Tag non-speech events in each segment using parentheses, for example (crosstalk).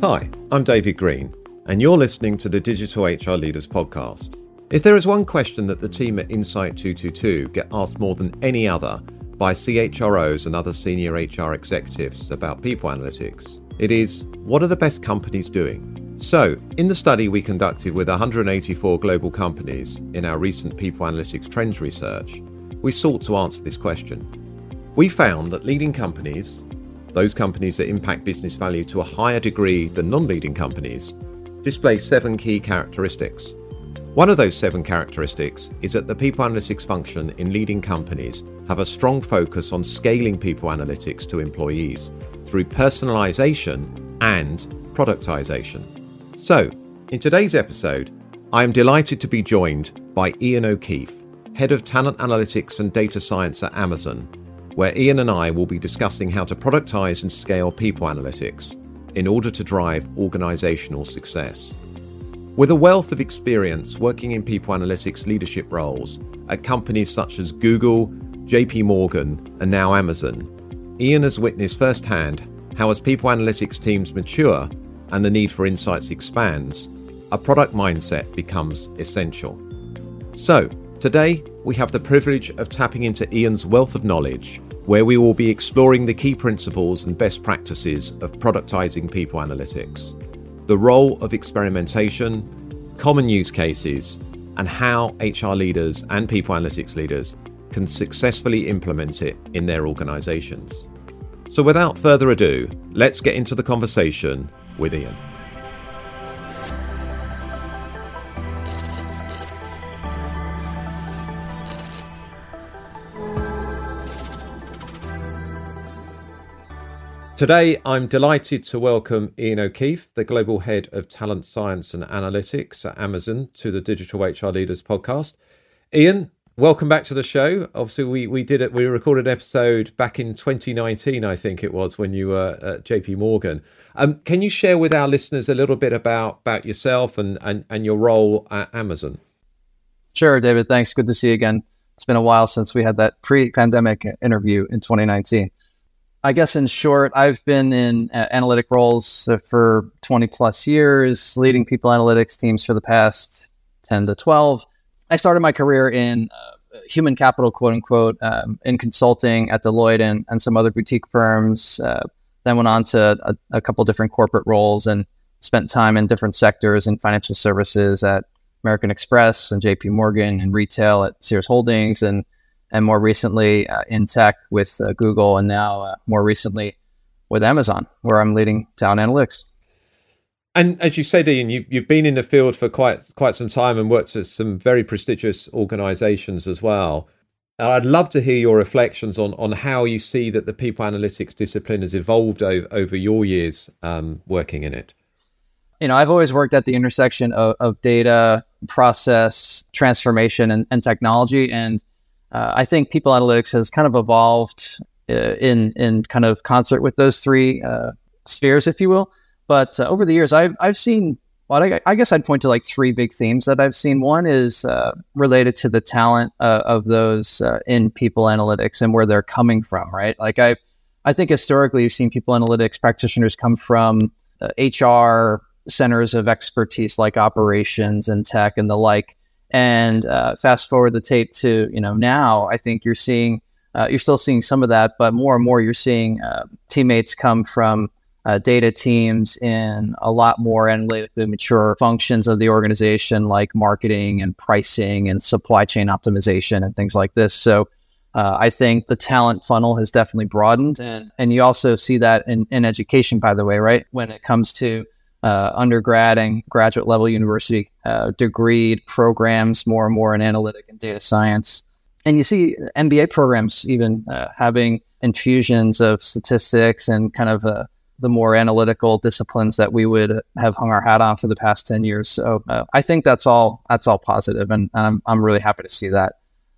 Hi, I'm David Green, and you're listening to the Digital HR Leaders Podcast. If there is one question that the team at Insight 222 get asked more than any other by CHROs and other senior HR executives about people analytics, it is what are the best companies doing? So, in the study we conducted with 184 global companies in our recent People Analytics Trends research, we sought to answer this question. We found that leading companies, those companies that impact business value to a higher degree than non leading companies, display seven key characteristics. One of those seven characteristics is that the people analytics function in leading companies have a strong focus on scaling people analytics to employees through personalization and productization. So, in today's episode, I am delighted to be joined by Ian O'Keefe, Head of Talent Analytics and Data Science at Amazon, where Ian and I will be discussing how to productize and scale people analytics in order to drive organizational success. With a wealth of experience working in people analytics leadership roles at companies such as Google, JP Morgan, and now Amazon, Ian has witnessed firsthand how, as people analytics teams mature and the need for insights expands, a product mindset becomes essential. So, today we have the privilege of tapping into Ian's wealth of knowledge, where we will be exploring the key principles and best practices of productizing people analytics, the role of experimentation, common use cases, and how HR leaders and people analytics leaders can successfully implement it in their organizations. So, without further ado, let's get into the conversation with Ian. Today, I'm delighted to welcome Ian O'Keefe, the Global Head of Talent Science and Analytics at Amazon, to the Digital HR Leaders podcast. Ian, welcome back to the show. Obviously, we, we did it, we recorded an episode back in 2019, I think it was, when you were at JP Morgan. Um, can you share with our listeners a little bit about, about yourself and, and, and your role at Amazon? Sure, David. Thanks. Good to see you again. It's been a while since we had that pre pandemic interview in 2019. I guess in short, I've been in uh, analytic roles for 20 plus years, leading people analytics teams for the past 10 to 12. I started my career in uh, human capital, quote unquote, um, in consulting at Deloitte and, and some other boutique firms. Uh, then went on to a, a couple different corporate roles and spent time in different sectors in financial services at American Express and JP Morgan and retail at Sears Holdings and and more recently uh, in tech with uh, Google and now uh, more recently with Amazon where I'm leading talent analytics. And as you said, Ian, you, you've been in the field for quite quite some time and worked at some very prestigious organisations as well. I'd love to hear your reflections on on how you see that the people analytics discipline has evolved over, over your years um, working in it. You know, I've always worked at the intersection of, of data, process, transformation, and, and technology. And uh, I think people analytics has kind of evolved uh, in in kind of concert with those three uh, spheres, if you will. But uh, over the years, I've I've seen well, I, I, guess I'd point to like three big themes that I've seen. One is uh, related to the talent uh, of those in people analytics and where they're coming from, right? Like I, I think historically you've seen people analytics practitioners come from HR centers of expertise like operations and tech and the like. And uh, fast forward the tape to you know now, I think you're seeing uh, you're still seeing some of that, but more and more you're seeing teammates come from uh, data teams in a lot more analytically mature functions of the organization, like marketing and pricing and supply chain optimization and things like this. So uh, I think the talent funnel has definitely broadened. And, and you also see that in, in education, by the way, right? When it comes to uh, undergrad and graduate level university uh, degree programs, more and more in analytic and data science. And you see MBA programs even uh, having infusions of statistics and kind of a the more analytical disciplines that we would have hung our hat on for the past 10 years. So uh, I think that's all that's all positive and, and I'm, I'm really happy to see that.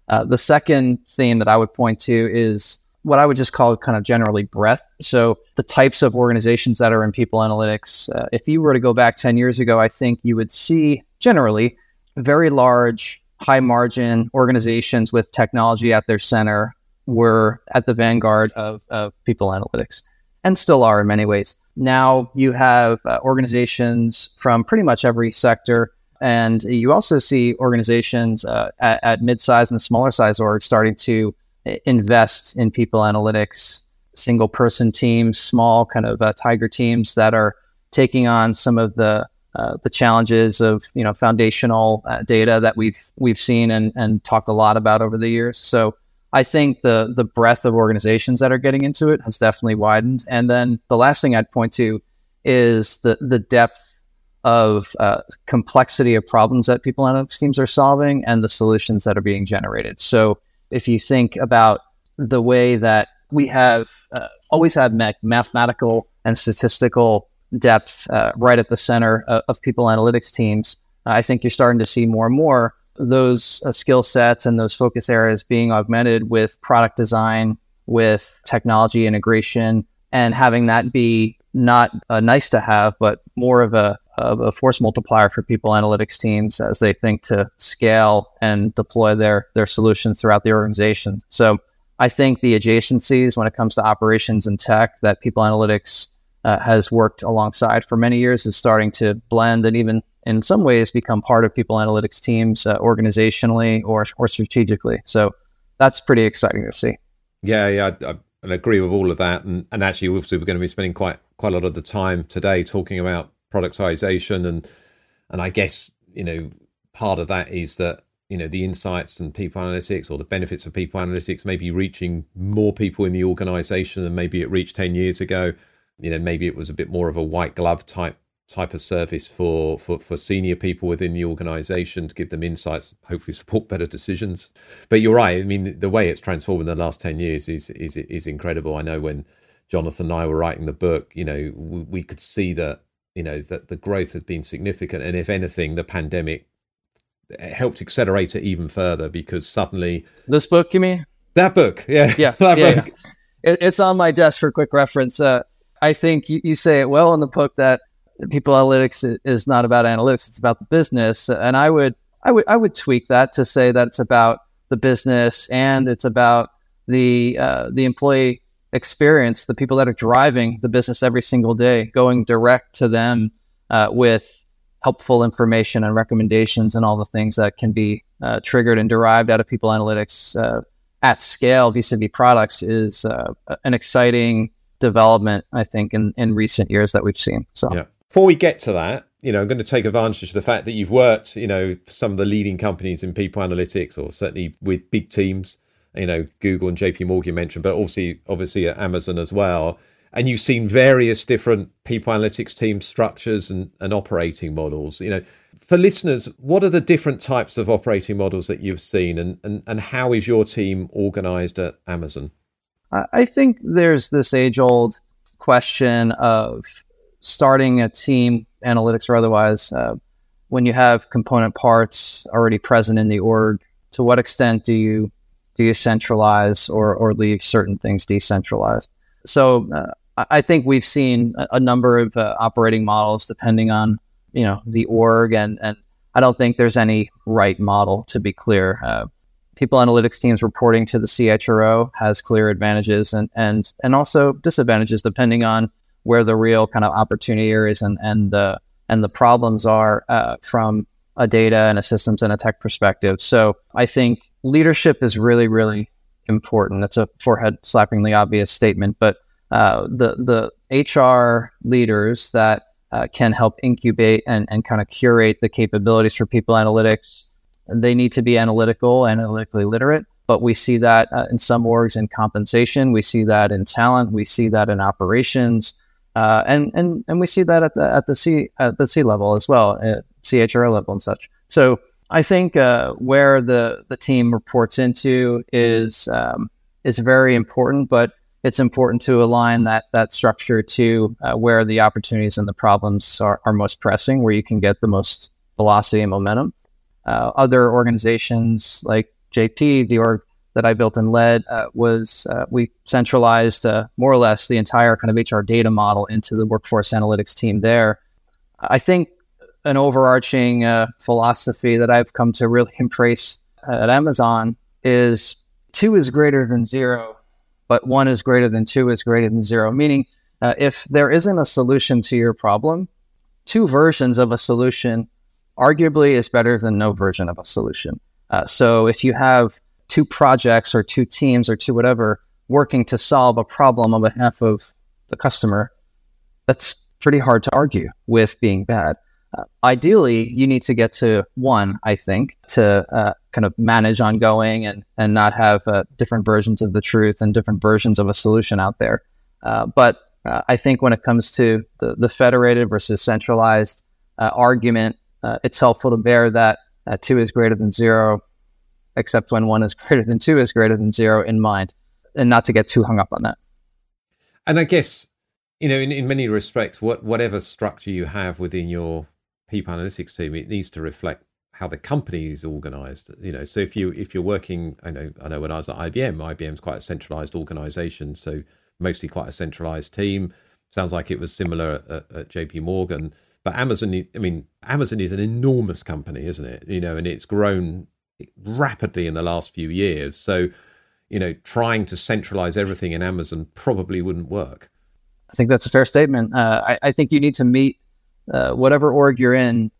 Uh, the second theme that I would point to is what I would just call kind of generally breadth. So the types of organizations that are in people analytics. Uh, if you were to go back 10 years ago, I think you would see generally very large, high margin organizations with technology at their center were at the vanguard of, of people analytics. and still are in many ways. Now you have uh, organizations from pretty much every sector. And you also see organizations uh, at, at mid-size and smaller size orgs starting to invest in people analytics, single person teams, small kind of uh, tiger teams that are taking on some of the uh, the challenges of you know foundational uh, data that we've we've seen and and talked a lot about over the years. So I think the the breadth of organizations that are getting into it has definitely widened. And then the last thing I'd point to is the the depth of uh, complexity of problems that people analytics teams are solving and the solutions that are being generated. So if you think about the way that we have uh, always had mathematical and statistical depth uh, right at the center of, of people analytics teams. I think you're starting to see more and more those uh, skill sets and those focus areas being augmented with product design, with technology integration, and having that be not a nice to have, but more of a, a force multiplier for people analytics teams as they think to scale and deploy their their solutions throughout the organization. So I think the adjacencies when it comes to operations and tech that people analytics uh, has worked alongside for many years is starting to blend and even in some ways become part of people analytics teams uh, organizationally or, or strategically. So that's pretty exciting to see. Yeah, yeah, I, I agree with all of that. And, and actually, obviously, we're going to be spending quite quite a lot of the time today talking about productization and and I guess you know part of that is that you know the insights and people analytics or the benefits of people analytics maybe reaching more people in the organization than maybe it reached 10 years ago. You know maybe it was a bit more of a white glove type type of service for for, for senior people within the organization to give them insights hopefully support better decisions. But you're right i mean the way it's transformed in the last 10 years is is is incredible. I know when jonathan and i were writing the book you know we, we could see that you know that the growth has been significant and if anything the pandemic helped accelerate it even further because suddenly this book you mean that book yeah yeah, (laughs) yeah, yeah. It, it's on my desk for quick reference uh, I think you, you say it well in the book that people analytics is not about analytics; it's about the business. And I would, I would, I would tweak that to say that it's about the business and it's about the uh, the employee experience, the people that are driving the business every single day, going direct to them uh, with helpful information and recommendations and all the things that can be uh, triggered and derived out of people analytics uh, at scale vis-a-vis products is uh, an exciting development, I think, in, in recent years that we've seen. So, yeah. Before we get to that, you know, I'm going to take advantage of the fact that you've worked, you know, some of the leading companies in people analytics, or certainly with big teams, you know, Google and JP Morgan mentioned, but obviously, obviously at Amazon as well. And you've seen various different people analytics team structures and, and operating models. You know, for listeners, what are the different types of operating models that you've seen, and, and, and how is your team organized at Amazon? I think there's this age old question of starting a team, analytics or otherwise, uh, when you have component parts already present in the org. To what extent do you do you centralize or or leave certain things decentralized? So uh, I think we've seen a, a number of uh, operating models depending on you know the org, and and I don't think there's any right model to be clear. Uh, people analytics teams reporting to the CHRO has clear advantages and and and also disadvantages depending on where the real kind of opportunity areas and and the and the problems are uh, from a data and a systems and a tech perspective. So I think leadership is really really important. That's a forehead slappingly obvious statement, but uh, the the HR leaders that uh, can help incubate and, and kind of curate the capabilities for people analytics they need to be analytical, analytically literate. But we see that uh, in some orgs in compensation. We see that in talent. We see that in operations, uh, and and and we see that at the at the C at the C level as well, at CHRO level and such. So I think uh, where the the team reports into is um, is very important, but it's important to align that that structure to uh, where the opportunities and the problems are, are most pressing, where you can get the most velocity and momentum uh, other organizations like JP, the org that I built and led, uh, was uh, we centralized uh, more or less the entire kind of HR data model into the workforce analytics team there. I think an overarching uh, philosophy that I've come to really embrace at Amazon is two is greater than zero, but one is greater than two is greater than zero, meaning Uh, if there isn't a solution to your problem, two versions of a solution arguably is better than no version of a solution. Uh, so if you have two projects or two teams or two whatever working to solve a problem on behalf of the customer, that's pretty hard to argue with being bad. Uh, ideally, you need to get to one, I think, to uh, kind of manage ongoing and, and not have uh, different versions of the truth and different versions of a solution out there. Uh, but uh, I think when it comes to the, the federated versus centralized uh, argument, it's helpful to bear that two is greater than zero, except when one is greater than two is greater than zero in mind, and not to get too hung up on that. And I guess, you know, in, in many respects, what whatever structure you have within your people analytics team, it needs to reflect how the company is organized. You know, so if you if you're working, I know I know when I was at IBM, IBM's quite a centralized organization, so mostly quite a centralized team. Sounds like it was similar at, at JP Morgan. But Amazon, I mean, Amazon is an enormous company, isn't it? You know, and it's grown rapidly in the last few years. So, you know, trying to centralize everything in Amazon probably wouldn't work. I think that's a fair statement. Uh, I, I, think you need to meet uh, whatever org you're in,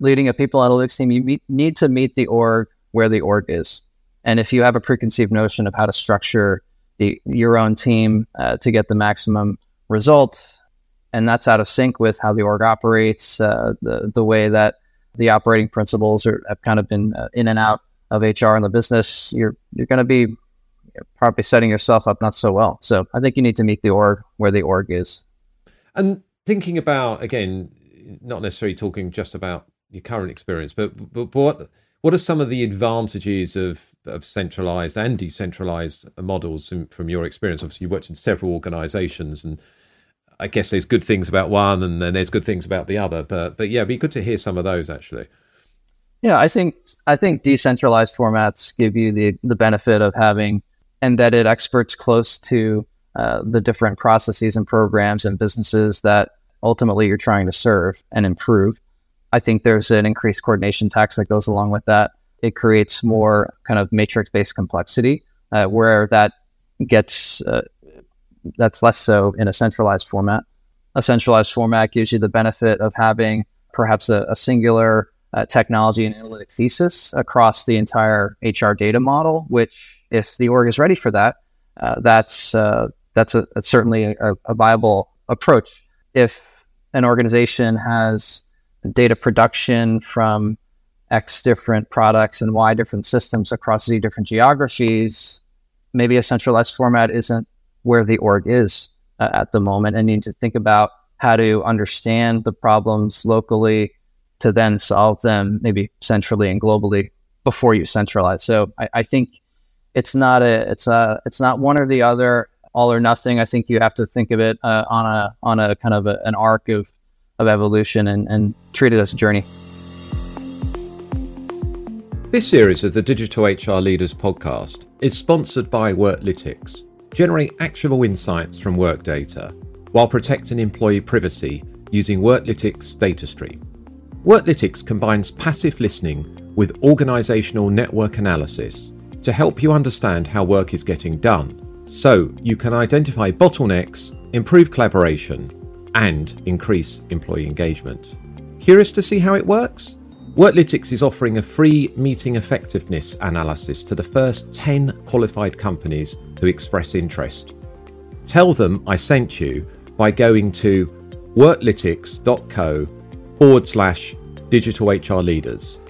leading a people analytics team, you meet, need to meet the org where the org is. And if you have a preconceived notion of how to structure the, your own team uh, to get the maximum result, and that's out of sync with how the org operates, uh, the the way that the operating principles are, have kind of been uh, in and out of HR in the business, you're you're going to be probably setting yourself up not so well. So I think you need to meet the org where the org is. And thinking about again, not necessarily talking just about your current experience, but, but what what are some of the advantages of of centralized and decentralized models from, your experience? Obviously, you worked in several organizations, and I guess there's good things about one, and then there's good things about the other. But but yeah, it'd be good to hear some of those actually. Yeah, I think I think decentralized formats give you the the benefit of having embedded experts close to uh, the different processes and programs and businesses that ultimately you're trying to serve and improve. I think there's an increased coordination tax that goes along with that. It creates more kind of matrix based complexity uh, where that gets uh, that's less so in a centralized format. A centralized format gives you the benefit of having perhaps a, a singular uh, technology and analytic thesis across the entire HR data model. Which, if the org is ready for that, uh, that's uh, that's, a, certainly a, a viable approach. If an organization has data production from X different products and Y different systems across Z different geographies, maybe a centralized format isn't where the org is uh, at the moment and need to think about how to understand the problems locally to then solve them maybe centrally and globally before you centralize. So I, I think it's not a it's a it's not one or the other all or nothing. I think you have to think of it uh, on a on a kind of a, an arc of of evolution and, and treat it as a journey. This series of the Digital HR Leaders podcast is sponsored by Worklytics. Generate actionable insights from work data while protecting employee privacy using Worklytics data stream. Worklytics combines passive listening with organizational network analysis to help you understand how work is getting done so you can identify bottlenecks, improve collaboration, and increase employee engagement. Curious to see how it works? Worklytics is offering a free meeting effectiveness analysis to the first 10 qualified companies who express interest. Tell them I sent you by going to worklytics.co forward slash digital HR leaders.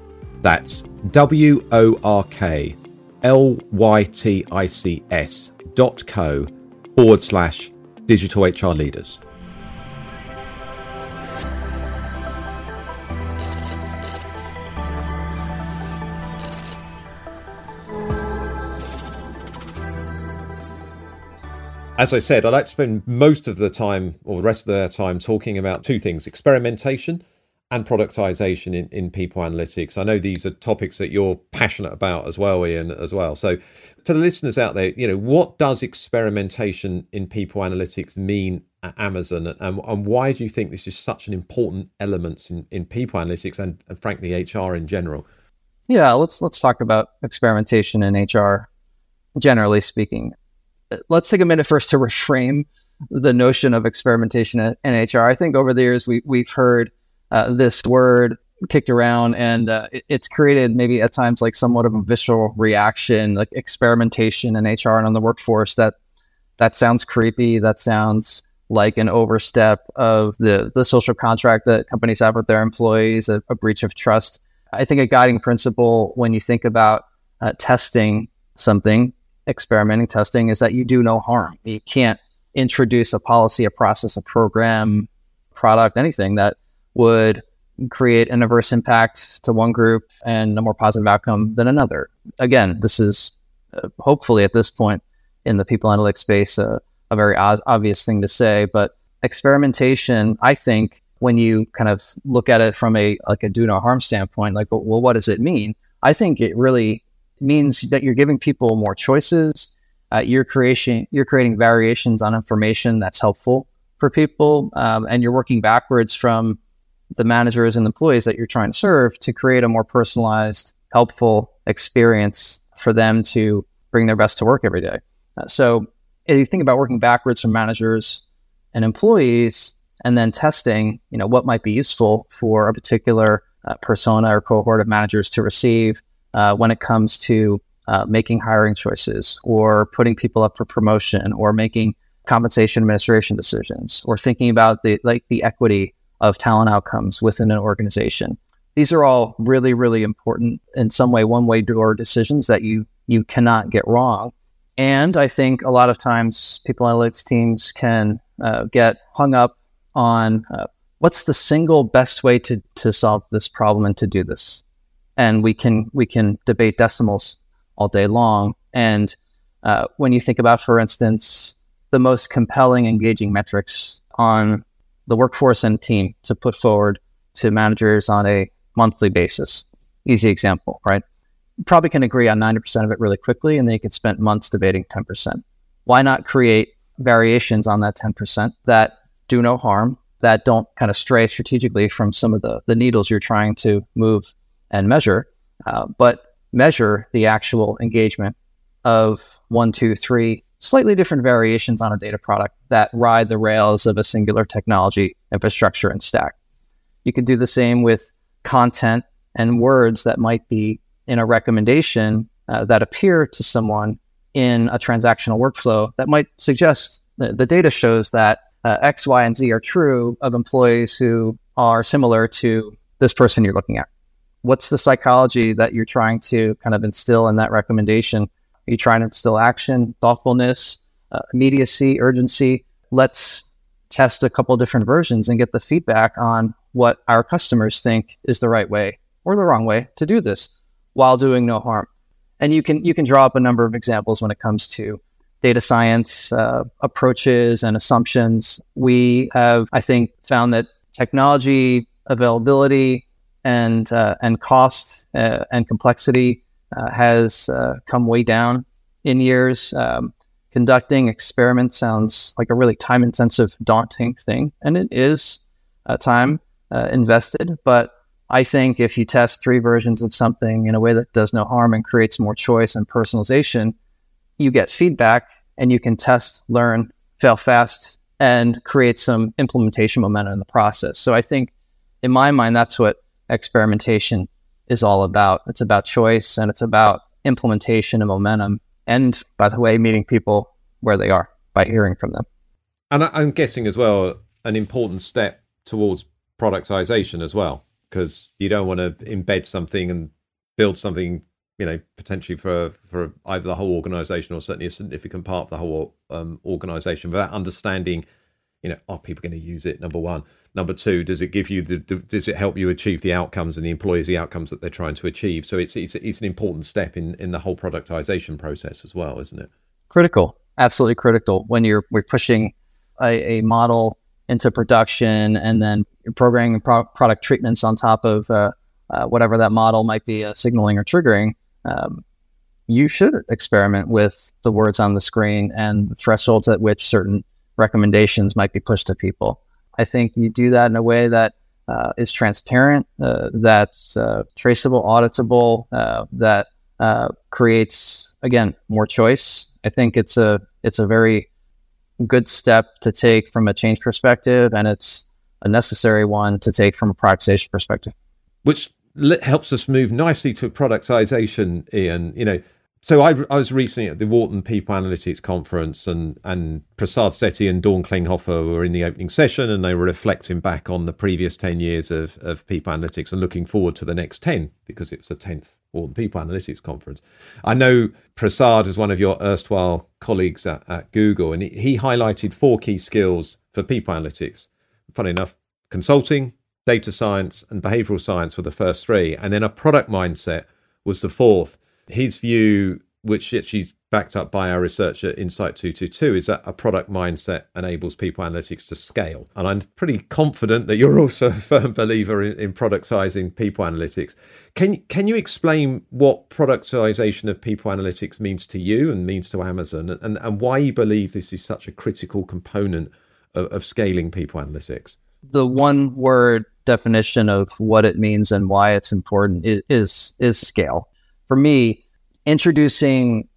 That's W O R K L Y T I C S dot co forward slash digital HR leaders. As I said, I like to spend most of the time or the rest of the time talking about two things experimentation and productization in, in people analytics. I know these are topics that you're passionate about as well, Ian, as well. So for the listeners out there, you know, what does experimentation in people analytics mean at Amazon and, and why do you think this is such an important element in, in people analytics and, and frankly HR in general? Yeah, let's let's talk about experimentation in HR generally speaking let's take a minute first to reframe the notion of experimentation in HR. I think over the years we we've heard uh, this word kicked around, and uh, it, it's created maybe at times like somewhat of a visceral reaction, like experimentation in HR and on the workforce. That that sounds creepy. That sounds like an overstep of the the social contract that companies have with their employees, a, a breach of trust. I think a guiding principle when you think about uh, testing something, experimenting testing, is that you do no harm. You can't introduce a policy, a process, a program, product, anything that would create an adverse impact to one group and a more positive outcome than another. Again, this is uh, hopefully at this point in the people analytics space uh, a very o- obvious thing to say, but experimentation, I think, when you kind of look at it from a like a do no harm standpoint, like, well, what does it mean? I think it really means that you're giving people more choices. Uh, you're creation, you're creating variations on information that's helpful for people, um, and you're working backwards from the managers and employees that you're trying to serve to create a more personalized, helpful experience for them to bring their best to work every day. Uh, so, if you think about working backwards from managers and employees, and then testing, you know, what might be useful for a particular uh, persona or cohort of managers to receive uh, when it comes to uh, making hiring choices or putting people up for promotion or making compensation administration decisions or thinking about the like the equity of talent outcomes within an organization. These are all really, really important in some way, one way door decisions that you you cannot get wrong. And I think a lot of times people analytics teams can uh, get hung up on uh, what's the single best way to, to solve this problem and to do this. And we can we can debate decimals all day long. And uh, when you think about, for instance, the most compelling, engaging metrics on the workforce and team to put forward to managers on a monthly basis. Easy example, right? You probably can agree on 90% of it really quickly, and then you can spend months debating 10%. Why not create variations on that 10% that do no harm, that don't kind of stray strategically from some of the, the needles you're trying to move and measure, uh, but measure the actual engagement of one, two, three slightly different variations on a data product that ride the rails of a singular technology infrastructure and stack. You could do the same with content and words that might be in a recommendation uh, that appear to someone in a transactional workflow that might suggest the, data shows that uh, X, Y, and Z are true of employees who are similar to this person you're looking at. What's the psychology that you're trying to kind of instill in that recommendation are you trying to instill action, thoughtfulness, uh, immediacy, urgency? Let's test a couple different versions and get the feedback on what our customers think is the right way or the wrong way to do this while doing no harm. And you can you can draw up a number of examples when it comes to data science uh, approaches and assumptions. We have, I think, found that technology availability and uh, and cost uh, and complexity uh, has uh, come way down in years. Um, conducting experiments sounds like a really time intensive, daunting thing, and it is uh, time uh, invested. But I think if you test three versions of something in a way that does no harm and creates more choice and personalization, you get feedback and you can test, learn, fail fast, and create some implementation momentum in the process. So I think, in my mind, that's what experimentation is all about. It's about choice and it's about implementation and momentum. And by the way, meeting people where they are by hearing from them. And I'm guessing as well, an important step towards productization as well, because you don't want to embed something and build something, you know, potentially for for either the whole organization or certainly a significant part of the whole um, organization without understanding, you know, are people going to use it? Number one, Number two, does it give you the, does it help you achieve the outcomes and the employees the outcomes that they're trying to achieve? So it's it's it's an important step in in the whole productization process as well, isn't it? Critical, absolutely critical. When you're we're pushing a, a model into production and then programming pro- product treatments on top of uh, uh, whatever that model might be uh, signaling or triggering. Um, you should experiment with the words on the screen and the thresholds at which certain recommendations might be pushed to people. I think you do that in a way that uh, is transparent, uh, that's uh, traceable, auditable, uh, that uh, creates again more choice. I think it's a it's a very good step to take from a change perspective, and it's a necessary one to take from a productization perspective. Which helps us move nicely to productization, Ian. You know, so I, I was recently at the Wharton People Analytics Conference, and and Prasad Setty and Dawn Klinghoffer were in the opening session, and they were reflecting back on the previous ten years of of People Analytics and looking forward to the next ten because it's the tenth Wharton People Analytics Conference. I know Prasad is one of your erstwhile colleagues at, at Google, and he highlighted four key skills for People Analytics. Funny enough, consulting, data science, and behavioral science were the first three, and then a product mindset was the fourth his view, which she's backed up by our research at Insight 222, is that a product mindset enables people analytics to scale. And I'm pretty confident that you're (laughs) also a firm believer in, in productizing people analytics. Can, can you explain what productization of people analytics means to you and means to Amazon and, and why you believe this is such a critical component of, of scaling people analytics? The one word definition of what it means and why it's important is is scale for me, introducing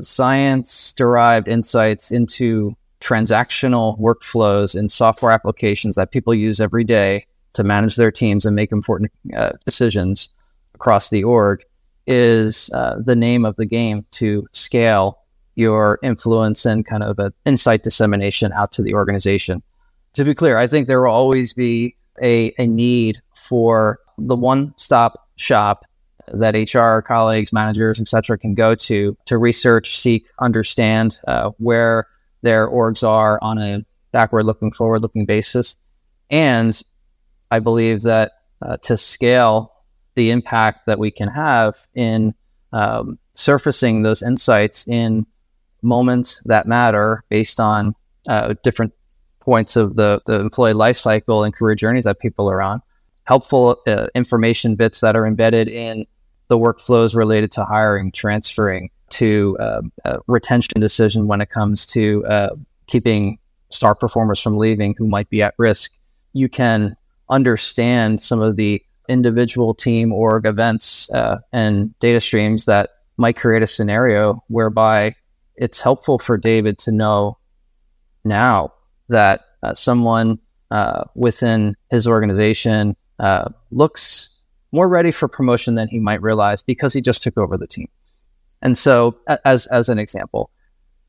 science derived insights into transactional workflows in software applications that people use every day to manage their teams and make important uh, decisions across the org is uh, the name of the game to scale your influence and kind of insight dissemination out to the organization. To be clear, I think there will always be a, a need for the one stop shop that HR colleagues, managers, etc., can go to to research, seek, understand uh, where their orgs are on a backward-looking, forward-looking basis. And I believe that uh, to scale the impact that we can have in um, surfacing those insights in moments that matter based on uh, different points of the, the employee life cycle and career journeys that people are on helpful uh, information bits that are embedded in the workflows related to hiring, transferring, to uh, uh, retention decision when it comes to uh, keeping star performers from leaving who might be at risk. You can understand some of the individual team org events uh, and data streams that might create a scenario whereby it's helpful for David to know now that uh, someone uh, within his organization looks more ready for promotion than he might realize because he just took over the team. And so, as as an example,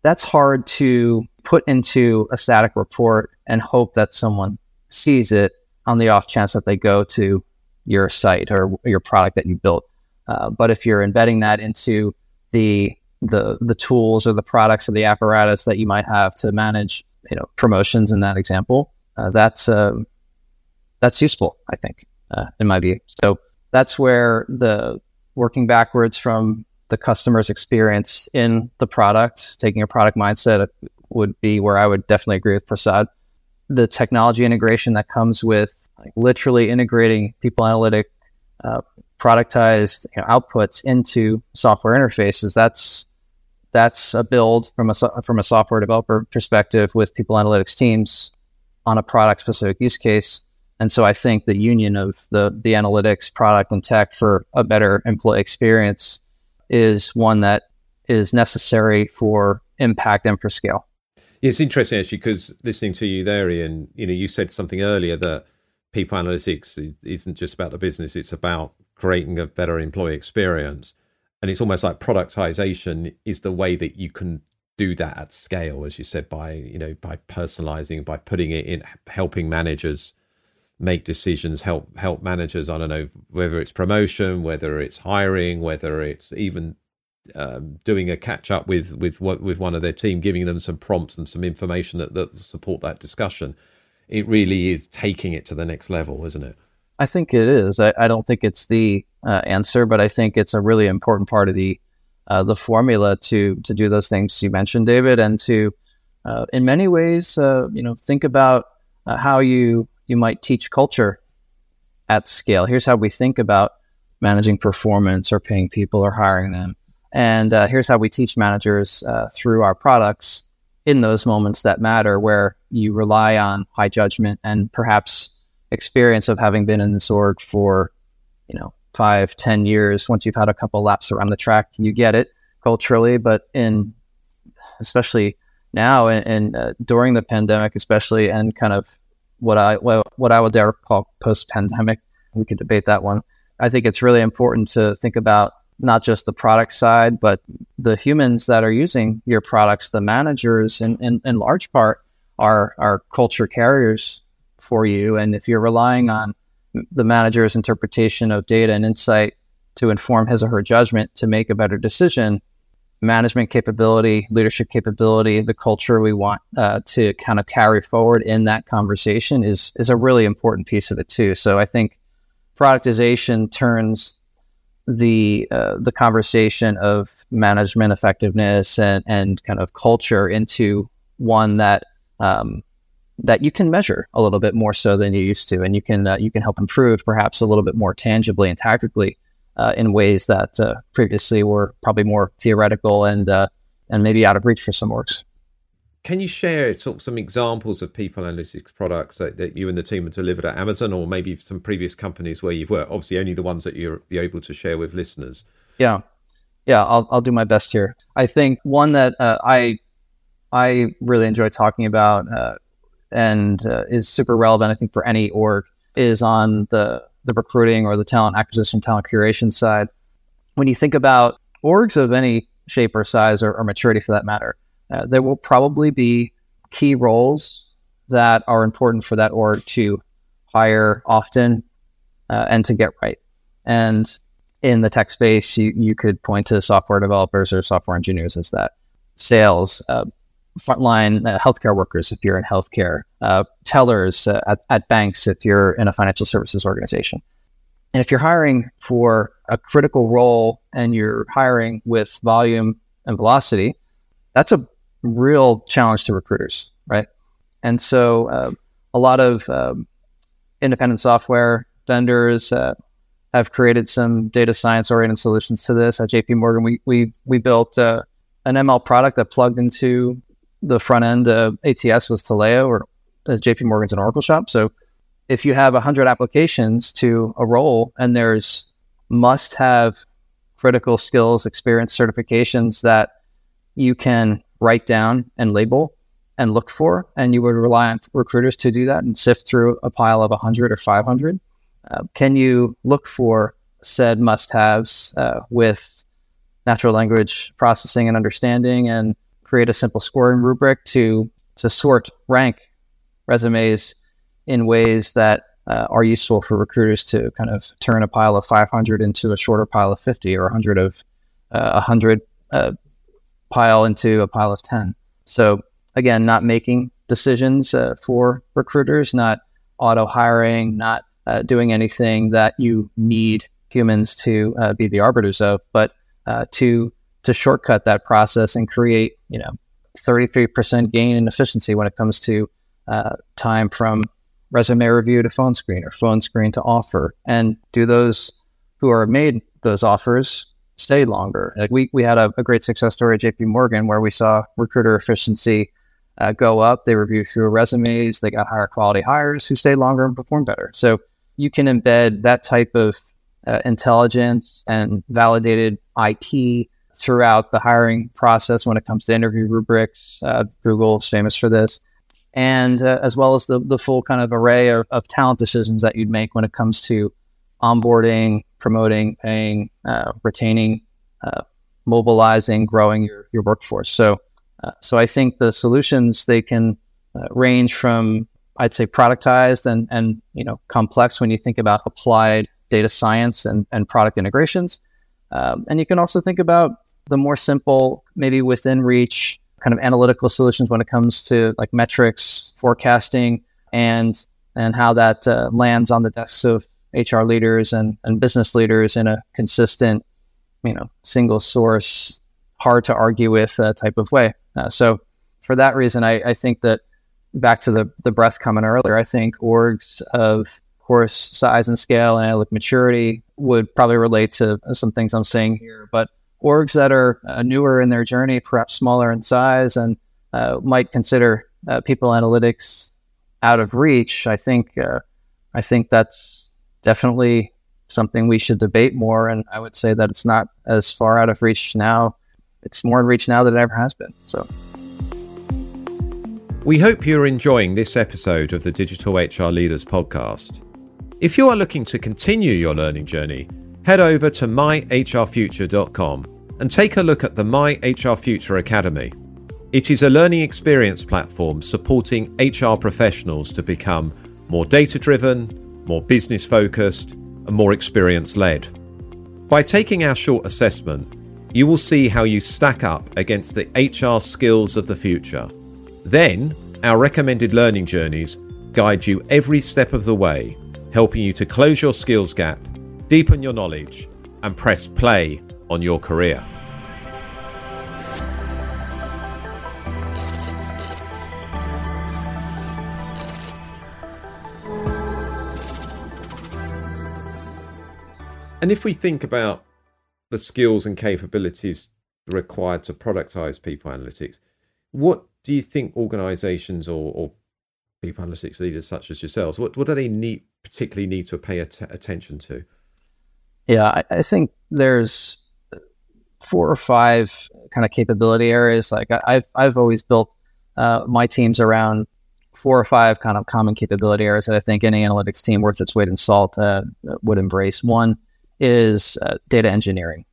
that's hard to put into a static report and hope that someone sees it on the off chance that they go to your site or your product that you built. Uh, but if you're embedding that into the the the tools or the products or the apparatus that you might have to manage, you know, promotions in that example, uh, that's uh, that's useful, I think, uh, in my view. So that's where the working backwards from the customer's experience in the product, taking a product mindset would be where I would definitely agree with Prasad. The technology integration that comes with like, literally integrating people analytic uh, productized you know, outputs into software interfaces. That's that's a build from a from a software developer perspective with people analytics teams on a product specific use case and so I think the union of the the analytics product and tech for a better employee experience is one that is necessary for impact and for scale. It's interesting actually because listening to you there, Ian, you know, you said something earlier that people analytics isn't just about the business; it's about creating a better employee experience. And it's almost like productization is the way that you can do that at scale, as you said, by you know by personalizing, by putting it in, helping managers make decisions, help help managers. I don't know whether it's promotion, whether it's hiring, whether it's even um, doing a catch up with with with one of their team, giving them some prompts and some information that, that support that discussion. It really is taking it to the next level, isn't it? I think it is. I, I don't think it's the uh, answer, but I think it's a really important part of the uh, the formula to to do those things you mentioned, David, and to uh, in many ways, uh, you know, think about uh, how you you might teach culture at scale. Here's how we think about managing performance or paying people or hiring them. And uh, here's how we teach managers uh, through our products in those moments that matter, where you rely on high judgment and perhaps experience of having been in this org for, you know, five, ten years. Once you've had a couple laps around the track, you get it culturally. But in especially now and, and uh, during the pandemic, especially, and kind of what I what, I would dare call post pandemic. We could debate that one. I think it's really important to think about not just the product side, but the humans that are using your products, the managers, in, in, in large part, are are culture carriers for you. And if you're relying on the manager's interpretation of data and insight to inform his or her judgment to make a better decision, management capability, leadership capability, the culture we want uh, to kind of carry forward in that conversation is is a really important piece of it too. So I think productization turns the uh, the conversation of management effectiveness and and kind of culture into one that um, that you can measure a little bit more so than you used to, and you can uh, you can help improve perhaps a little bit more tangibly and tactically uh, in ways that uh, previously were probably more theoretical and uh, and maybe out of reach for some orgs. Can you share sort of some examples of people analytics products that, that you and the team have delivered at Amazon, or maybe some previous companies where you've worked? Obviously, only the ones that you're, able to share with listeners. Yeah, yeah, I'll I'll do my best here. I think one that uh, I I really enjoy talking about uh, and uh, is super relevant, I think, for any org is on the the recruiting or the talent acquisition, talent curation side. When you think about orgs of any shape or size or, or maturity for that matter, uh, there will probably be key roles that are important for that org to hire often uh, and to get right. And in the tech space, you, you could point to software developers or software engineers as that. Sales, uh, frontline uh, healthcare workers if you're in healthcare, uh, tellers uh, at, at banks if you're in a financial services organization. And if you're hiring for a critical role and you're hiring with volume and velocity, that's a real challenge to recruiters, right? And so uh, a lot of um, independent software vendors uh, have created some data science oriented solutions to this. At JP Morgan, we, we, we built uh, an ML product that plugged into the front end of ATS was Taleo or uh, JP Morgan's an Oracle shop. So if you have 100 applications to a role and there's must have critical skills, experience, certifications that you can write down and label and look for, and you would rely on recruiters to do that and sift through a pile of 100 or 500. Uh, can you look for said must haves uh, with natural language processing and understanding and create a simple scoring rubric to to sort rank resumes in ways that uh, are useful for recruiters to kind of turn a pile of 500 into a shorter pile of 50 or 100 of uh, 100 uh, pile into a pile of 10 so again not making decisions uh, for recruiters not auto hiring not uh, doing anything that you need humans to uh, be the arbiters of but to to shortcut that process and create, you know, 33% gain in efficiency when it comes to uh, time from resume review to phone screen or phone screen to offer. And do those who are made those offers stay longer? Like we, we had a, a great success story at JP Morgan where we saw recruiter efficiency uh, go up. They review fewer resumes, they got higher quality hires who stay longer and perform better. So you can embed that type of uh, intelligence and validated IP throughout the hiring process when it comes to interview rubrics. Uh, Google is famous for this. And uh, as well as the, the full kind of array of, of, talent decisions that you'd make when it comes to onboarding, promoting, paying, uh, retaining, uh, mobilizing, growing your, your workforce. So, uh, so I think the solutions they can uh, range from I'd say productized and and you know complex when you think about applied data science and, and product integrations. Um, and you can also think about the more simple, maybe within reach kind of analytical solutions when it comes to like metrics, forecasting, and and how that uh, lands on the desks of HR leaders and, and business leaders in a consistent, you know, single source, hard to argue with uh, type of way. Uh, so for that reason, I, I think that back to the the breath comment earlier, I think orgs of course size and scale and analytic maturity would probably relate to some things I'm saying here, but orgs that are uh, newer in their journey, perhaps smaller in size, and uh, might consider uh, people analytics out of reach, I think uh, I think that's definitely something we should debate more. And I would say that it's not as far out of reach now. It's more in reach now than it ever has been. So. We hope you're enjoying this episode of the Digital HR Leaders podcast. If you are looking to continue your learning journey, head over to myhrfuture.com and take a look at the My HR Future Academy. It is a learning experience platform supporting HR professionals to become more data driven, more business focused, and more experience led. By taking our short assessment, you will see how you stack up against the HR skills of the future. Then, our recommended learning journeys guide you every step of the way, helping you to close your skills gap, deepen your knowledge, and press play on your career. And if we think about the skills and capabilities required to productize people analytics, what do you think organizations or, or people analytics leaders such as yourselves, what, what do they need, particularly need to pay at- attention to? Yeah, I, I, think there's four or five kind of capability areas. Like I, have I've always built uh, my teams around four or five kind of common capability areas that I think any analytics team worth its weight in salt uh, would embrace. One is uh, data engineering.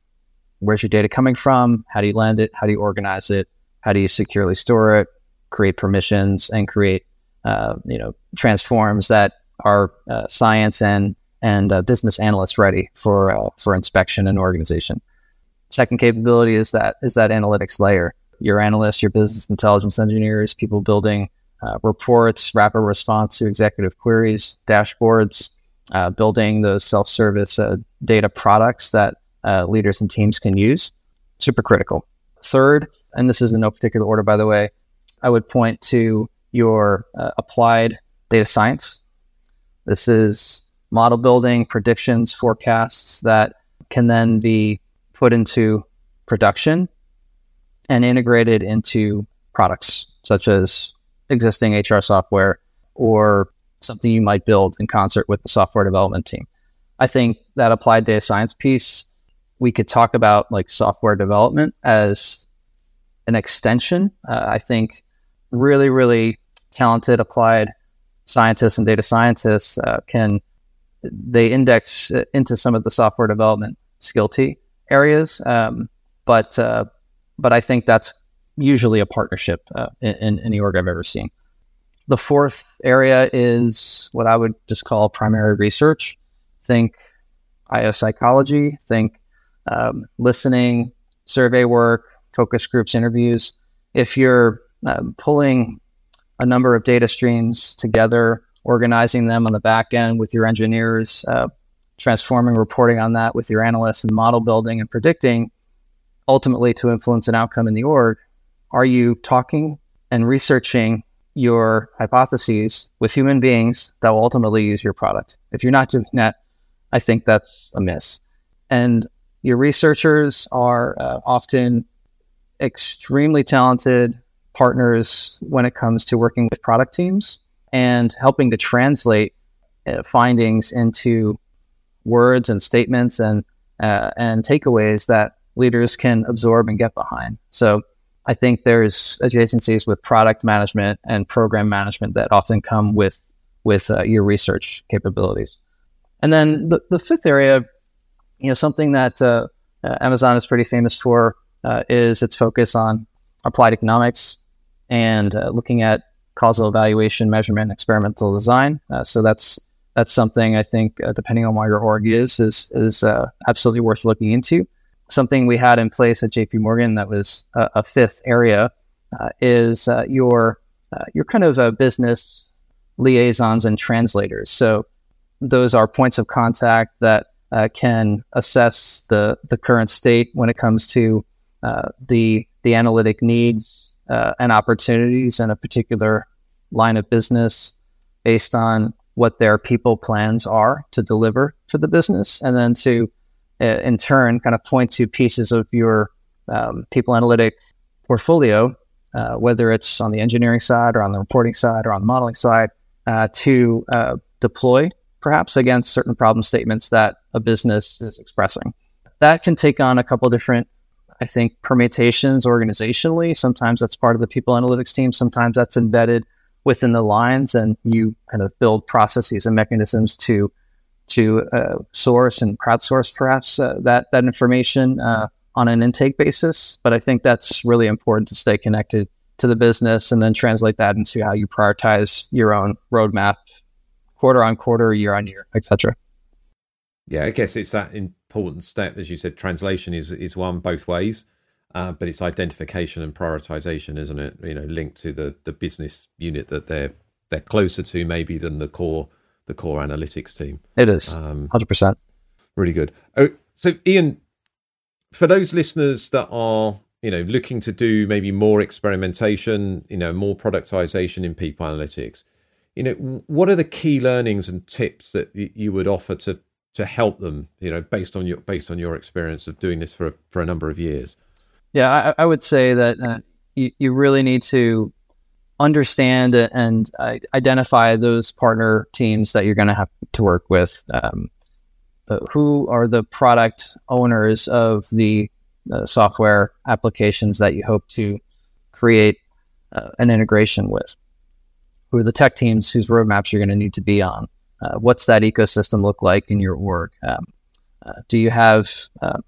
Where's your data coming from? How do you land it? How do you organize it? How do you securely store it, create permissions, and create uh, you know transforms that are uh, science and and uh, business analyst ready for for inspection and organization. Second capability is that is that analytics layer. Your analysts, your business intelligence engineers, people building uh, reports, rapid response to executive queries, dashboards, uh, building those self-service data products that leaders and teams can use. Super critical. Third and this is in no particular order, by the way, I would point to your uh, applied data science. This is model building, predictions, forecasts that can then be put into production and integrated into products such as existing HR software or something you might build in concert with the software development team. I think that applied data science piece, we could talk about like software development as an extension. Uh, I think really, really talented applied scientists and data scientists uh, can they index into some of the software development skill T areas, um, but uh, but I think that's usually a partnership uh, in, any org I've ever seen. The fourth area is what I would just call primary research. Think IO psychology. Think um, listening, survey work, focus groups, interviews. If you're uh, pulling a number of data streams together, organizing them on the back end with your engineers, uh, transforming reporting on that with your analysts, and model building and predicting, ultimately to influence an outcome in the org, are you talking and researching your hypotheses with human beings that will ultimately use your product? If you're not doing that, I think that's a miss. And your researchers are uh, often extremely talented partners when it comes to working with product teams and helping to translate uh, findings into words and statements and uh, and takeaways that leaders can absorb and get behind. So I think there's adjacencies with product management and program management that often come with with uh, your research capabilities. And then the, the fifth area, you know, something that uh, uh, Amazon is pretty famous for uh, is its focus on applied economics and uh, looking at causal evaluation, measurement, experimental design. So that's that's something I think, uh, depending on where your org is, is is uh, absolutely worth looking into. Something we had in place at JP Morgan that was a, fifth area uh, is your your kind of business liaisons and translators. So those are points of contact that uh, can assess the the current state when it comes to uh, the the analytic needs uh, and opportunities in a particular line of business based on what their people plans are to deliver to the business, and then to uh, in turn kind of point to pieces of your um, people analytic portfolio, uh, whether it's on the engineering side or on the reporting side or on the modeling side, uh, to deploy perhaps against certain problem statements that a business is expressing. That can take on a couple different I think permutations organizationally. Sometimes that's part of the people analytics team. Sometimes that's embedded within the lines, and you kind of build processes and mechanisms to to uh, source and crowdsource perhaps uh, that that information uh, on an intake basis. But I think that's really important to stay connected to the business and then translate that into how you prioritize your own roadmap, quarter on quarter, year on year, etc. Yeah, I guess it's that important step, as you said. Translation is is one both ways. Uh, but it's identification and prioritization, isn't it? You know, linked to the the business unit that they're they're closer to maybe than the core the core analytics team. It is um, hundred percent. Really good. Oh, so Ian, for those listeners that are you know looking to do maybe more experimentation, you know, more productization in people analytics, you know, what are the key learnings and tips that you would offer to to help them? You know, based on your based on your experience of doing this for a, for a number of years. Yeah, I, I would say that uh, you you really need to understand and uh, identify those partner teams that you're going to have to work with. Um, uh, who are the product owners of the uh, software applications that you hope to create an integration with? Who are the tech teams whose roadmaps you're going to need to be on? What's that ecosystem look like in your org? Um, uh, do you have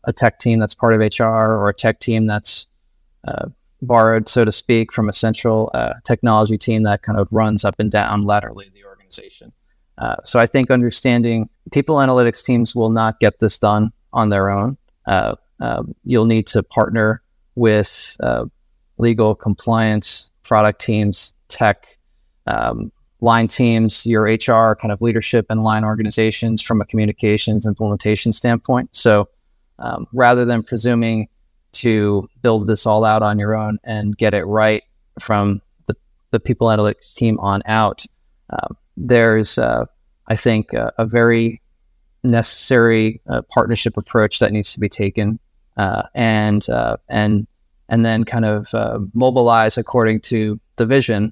a tech team that's part of HR or a tech team that's borrowed, so to speak, from a central uh, technology team that kind of runs up and down laterally the organization. Uh, so I think understanding people analytics teams will not get this done on their own. Uh, um, you'll need to partner with uh, legal compliance product teams, tech, um, line teams, your HR kind of leadership and line organizations from a communications implementation standpoint. So um, rather than presuming to build this all out on your own and get it right from the, the people analytics team on out. Uh, there's, uh, I think, uh, a very necessary uh, partnership approach that needs to be taken, uh, and uh, and and then kind of mobilize according to the vision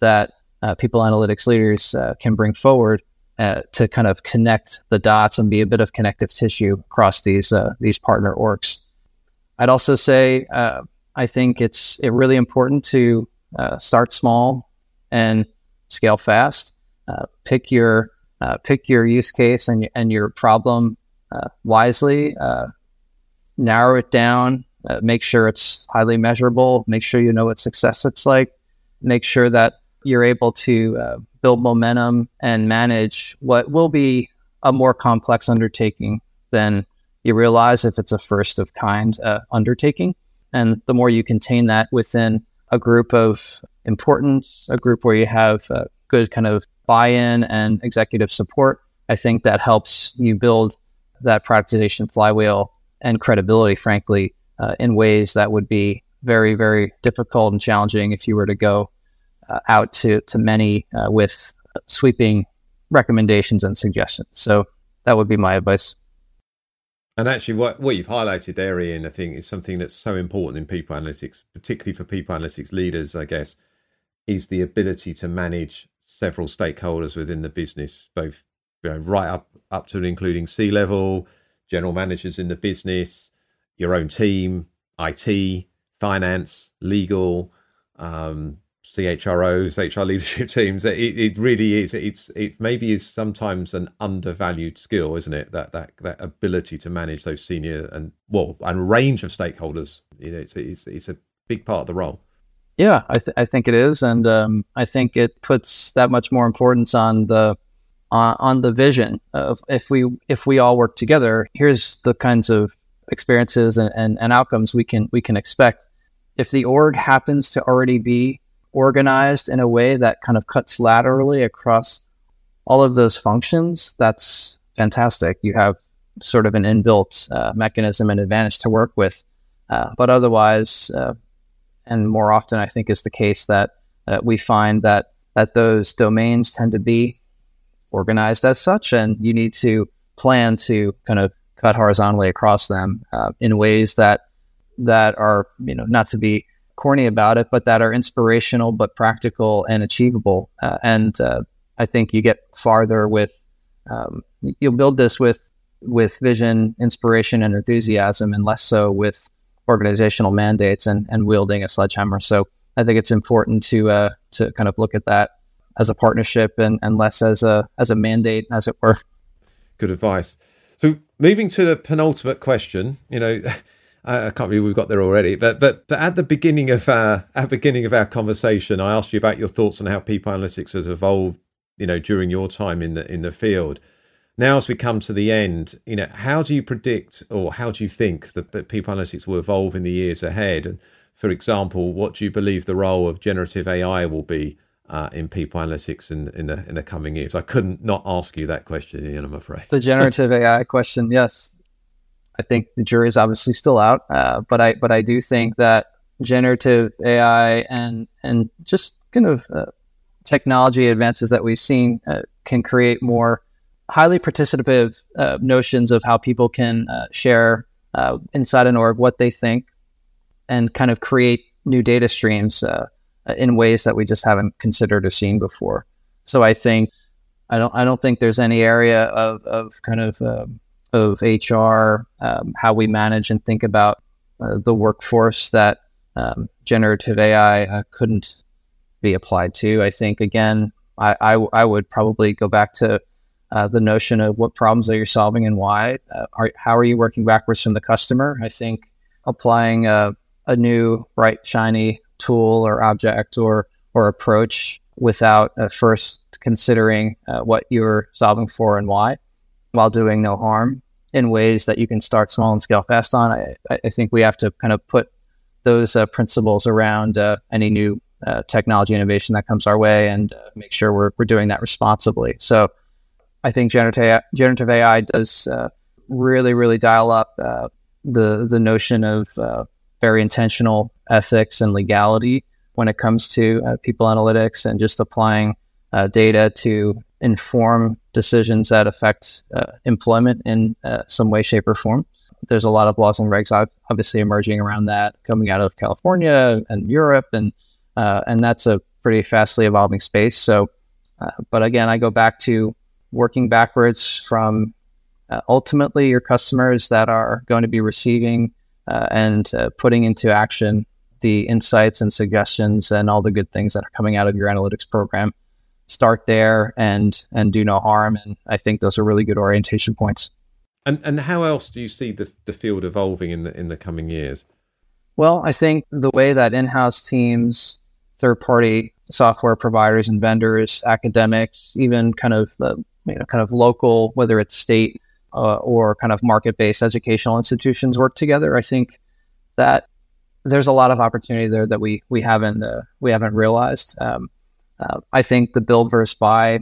that people analytics leaders can bring forward to kind of connect the dots and be a bit of connective tissue across these these partner orgs. I'd also say uh, I think it's it really important to uh, start small and scale fast. Uh, pick your uh, pick your use case and and your problem uh, wisely. Uh, narrow it down. make sure it's highly measurable. Make sure you know what success looks like. Make sure that you're able to build momentum and manage what will be a more complex undertaking than you realize if it's a first of kind uh, undertaking. And the more you contain that within a group of importance, a group where you have uh, good kind of buy in and executive support, I think that helps you build that productization flywheel and credibility, frankly, uh, in ways that would be very, very difficult and challenging if you were to go uh, out to, to many uh, with sweeping recommendations and suggestions. So that would be my advice. And actually, what, what you've highlighted there, Ian, I think is something that's so important in people analytics, particularly for people analytics leaders, I guess, is the ability to manage several stakeholders within the business, both you know, right up up to and including C level, general managers in the business, your own team, IT, finance, legal, um, CHROs, HR leadership (laughs) teams. It, it really is. It's it maybe is sometimes an undervalued skill, isn't it? That that that ability to manage those senior and well and range of stakeholders. You know, it's it's it's a big part of the role. Yeah, I, th- I think it is, and um, I think it puts that much more importance on the on, on the vision of if we if we all work together. Here's the kinds of experiences and, and, and outcomes we can we can expect. If the org happens to already be organized in a way that kind of cuts laterally across all of those functions, that's fantastic. You have sort of an inbuilt uh, mechanism and advantage to work with. Uh, but otherwise, uh, and more often, I think is the case that uh, we find that that those domains tend to be organized as such, and you need to plan to kind of cut horizontally across them uh, in ways that that are you know not to be corny about it, but that are inspirational but practical and achievable. Uh, and uh, I think you get farther with um, you'll build this with with vision, inspiration, and enthusiasm, and less so with organizational mandates and, and wielding a sledgehammer. So I think it's important to uh, to kind of look at that as a partnership and, and less as a as a mandate, as it were. Good advice. So moving to the penultimate question, you know, I can't believe we've got there already, but but but at the beginning of our at beginning of our conversation, I asked you about your thoughts on how people analytics has evolved, you know, during your time in the in the field. Now, as we come to the end, you know, how do you predict or how do you think that, that people analytics will evolve in the years ahead? And for example, what do you believe the role of generative AI will be uh, in people analytics in, in the in the coming years? I couldn't not ask you that question, Ian. I'm afraid. The generative AI question, yes. I think the jury is obviously still out, uh, but I but I do think that generative AI and and just kind of uh, technology advances that we've seen uh, can create more highly participative uh, notions of how people can uh, share uh, inside an org what they think and kind of create new data streams in ways that we just haven't considered or seen before. So I think I don't I don't think there's any area of, of kind of um, of HR um, how we manage and think about uh, the workforce that um, generative AI uh, couldn't be applied to. I think again I, I, would probably go back to uh, the notion of what problems are you solving and why. Uh, are, how are you working backwards from the customer? I think applying a, a new bright shiny tool or object or or approach without uh, first considering uh, what you're solving for and why, while doing no harm in ways that you can start small and scale fast on. I, I think we have to kind of put those uh, principles around uh, any new technology innovation that comes our way and make sure we're, we're doing that responsibly. So I think generative generative AI does uh, really really dial up uh, the the notion of uh, very intentional ethics and legality when it comes to uh, people analytics and just applying uh, data to inform decisions that affect uh, employment in some way, shape, or form. There's a lot of laws and regs obviously emerging around that coming out of California and Europe, and and that's a pretty fastly evolving space. So, but again, I go back to working backwards from uh, ultimately your customers that are going to be receiving uh, and uh, putting into action the insights and suggestions and all the good things that are coming out of your analytics program. Start there and and do no harm. And I think those are really good orientation points. And and how else do you see the the field evolving in the in the coming years? Well, I think the way that in-house teams, third party software providers and vendors, academics, even kind of uh, you know, kind of local, whether it's state uh, or kind of market-based educational institutions work together. I think that there's a lot of opportunity there that we we haven't uh, we haven't realized. Um, uh, I think the build versus buy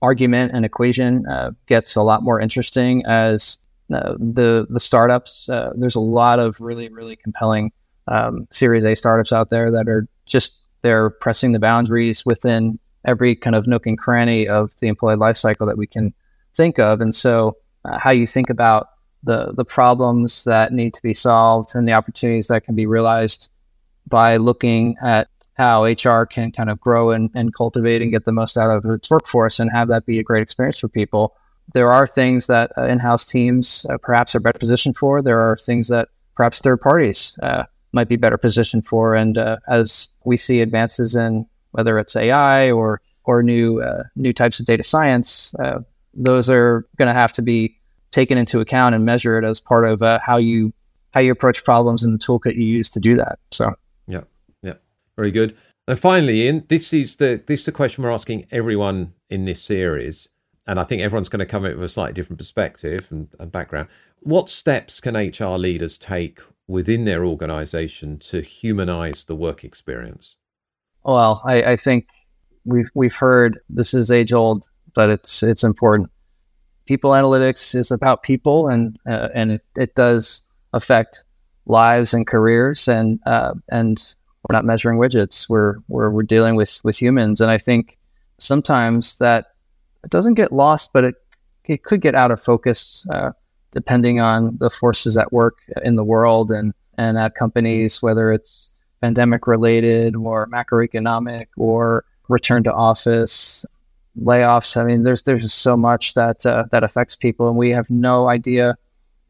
argument and equation uh, gets a lot more interesting as uh, the the startups. Uh, there's a lot of really really compelling um, Series A startups out there that are just they're pressing the boundaries within every kind of nook and cranny of the employee lifecycle that we can think of. And so, uh, how you think about the the problems that need to be solved and the opportunities that can be realized by looking at how HR can kind of grow and, and cultivate and get the most out of its workforce and have that be a great experience for people. There are things that uh, in-house teams uh, perhaps are better positioned for. There are things that perhaps third parties uh, might be better positioned for. And uh, as we see advances in whether it's AI or or new uh, new types of data science, uh, those are going to have to be taken into account and measured as part of how you how you approach problems and the toolkit you use to do that. So very good. And finally, Ian, this is the this is the question we're asking everyone in this series, and I think everyone's going to come in with a slightly different perspective and, and background. What steps can HR leaders take within their organization to humanize the work experience? Well, I, I think we've we've heard this is age old, but it's it's important. People analytics is about people, and uh, and it, it does affect lives and careers, and uh, and we're not measuring widgets. We're we're we're dealing with with humans, and I think sometimes that it doesn't get lost, but it it could get out of focus uh, depending on the forces at work in the world and and at companies, whether it's pandemic related or macroeconomic or return to office layoffs. I mean, there's there's so much that uh, that affects people, and we have no idea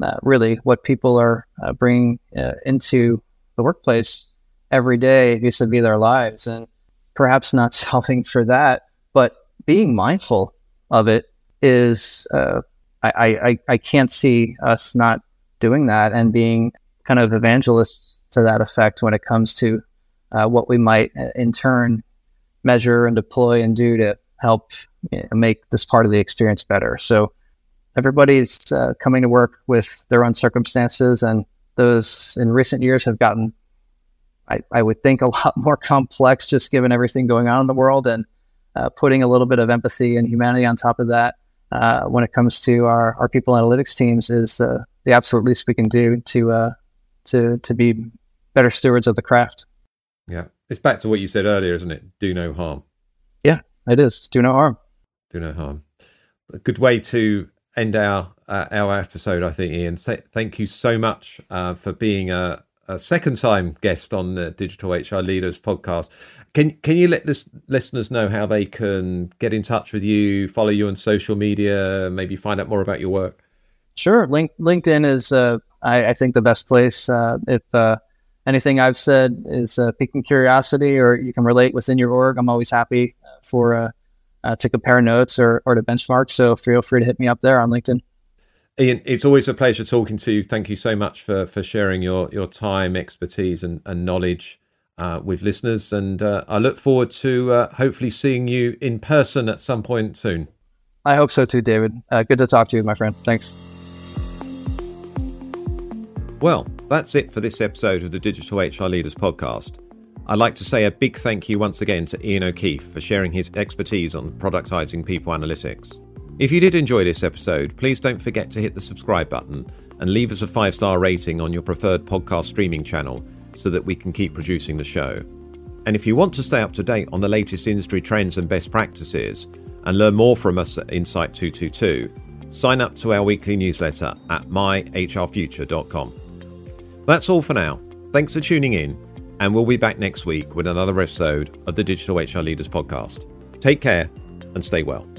uh, really what people are uh, bringing uh, into the workplace every day used to be their lives and perhaps not (laughs) solving for that but being mindful of it is uh, I, I, I can't see us not doing that and being kind of evangelists to that effect when it comes to uh, what we might uh, in turn measure and deploy and do to help make this part of the experience better. So everybody's uh, coming to work with their own circumstances, and those in recent years have gotten, I, I would think, a (laughs) lot more complex just given everything going on in the world, and uh, putting a little bit of empathy and humanity on top of that. Uh, when it comes to our, our people analytics teams, is uh, the absolute least we can do to uh, to to be better stewards of the craft. Yeah, it's back to what you said earlier, isn't it? Do no harm. Yeah, it is. Do no harm. Do no harm. A good way to end our uh, our episode, I think, Ian. Say, thank you so much uh, for being a, a, second time guest on the Digital HR Leaders podcast. Can can you let this listeners know how they can get in touch with you, follow you on social media, maybe find out more about your work? Sure. Link, LinkedIn is, uh, I, I, think, the best place. Uh, if uh, anything I've said is uh, piquing curiosity or you can relate within your org, I'm always happy for uh, uh, to compare notes or, or to benchmark. So feel free to hit me up there on LinkedIn. Ian, it's always a pleasure talking to you. Thank you so much for, for sharing your, your time, expertise, and, and knowledge uh, with listeners. And uh, I look forward to uh, hopefully seeing you in person at some point soon. I hope so too, David. Uh, good to talk to you, my friend. Thanks. Well, that's it for this episode of the Digital HR Leaders podcast. I'd like to say a big thank you once again to Ian O'Keefe for sharing his expertise on productizing people analytics. If you did enjoy this episode, please don't forget to hit the subscribe button and leave us a five star rating on your preferred podcast streaming channel so that we can keep producing the show. And if you want to stay up to date on the latest industry trends and best practices and learn more from us at Insight 222, sign up to our weekly newsletter at myhrfuture.com. That's all for now. Thanks for tuning in and we'll be back next week with another episode of the Digital HR Leaders Podcast. Take care and stay well.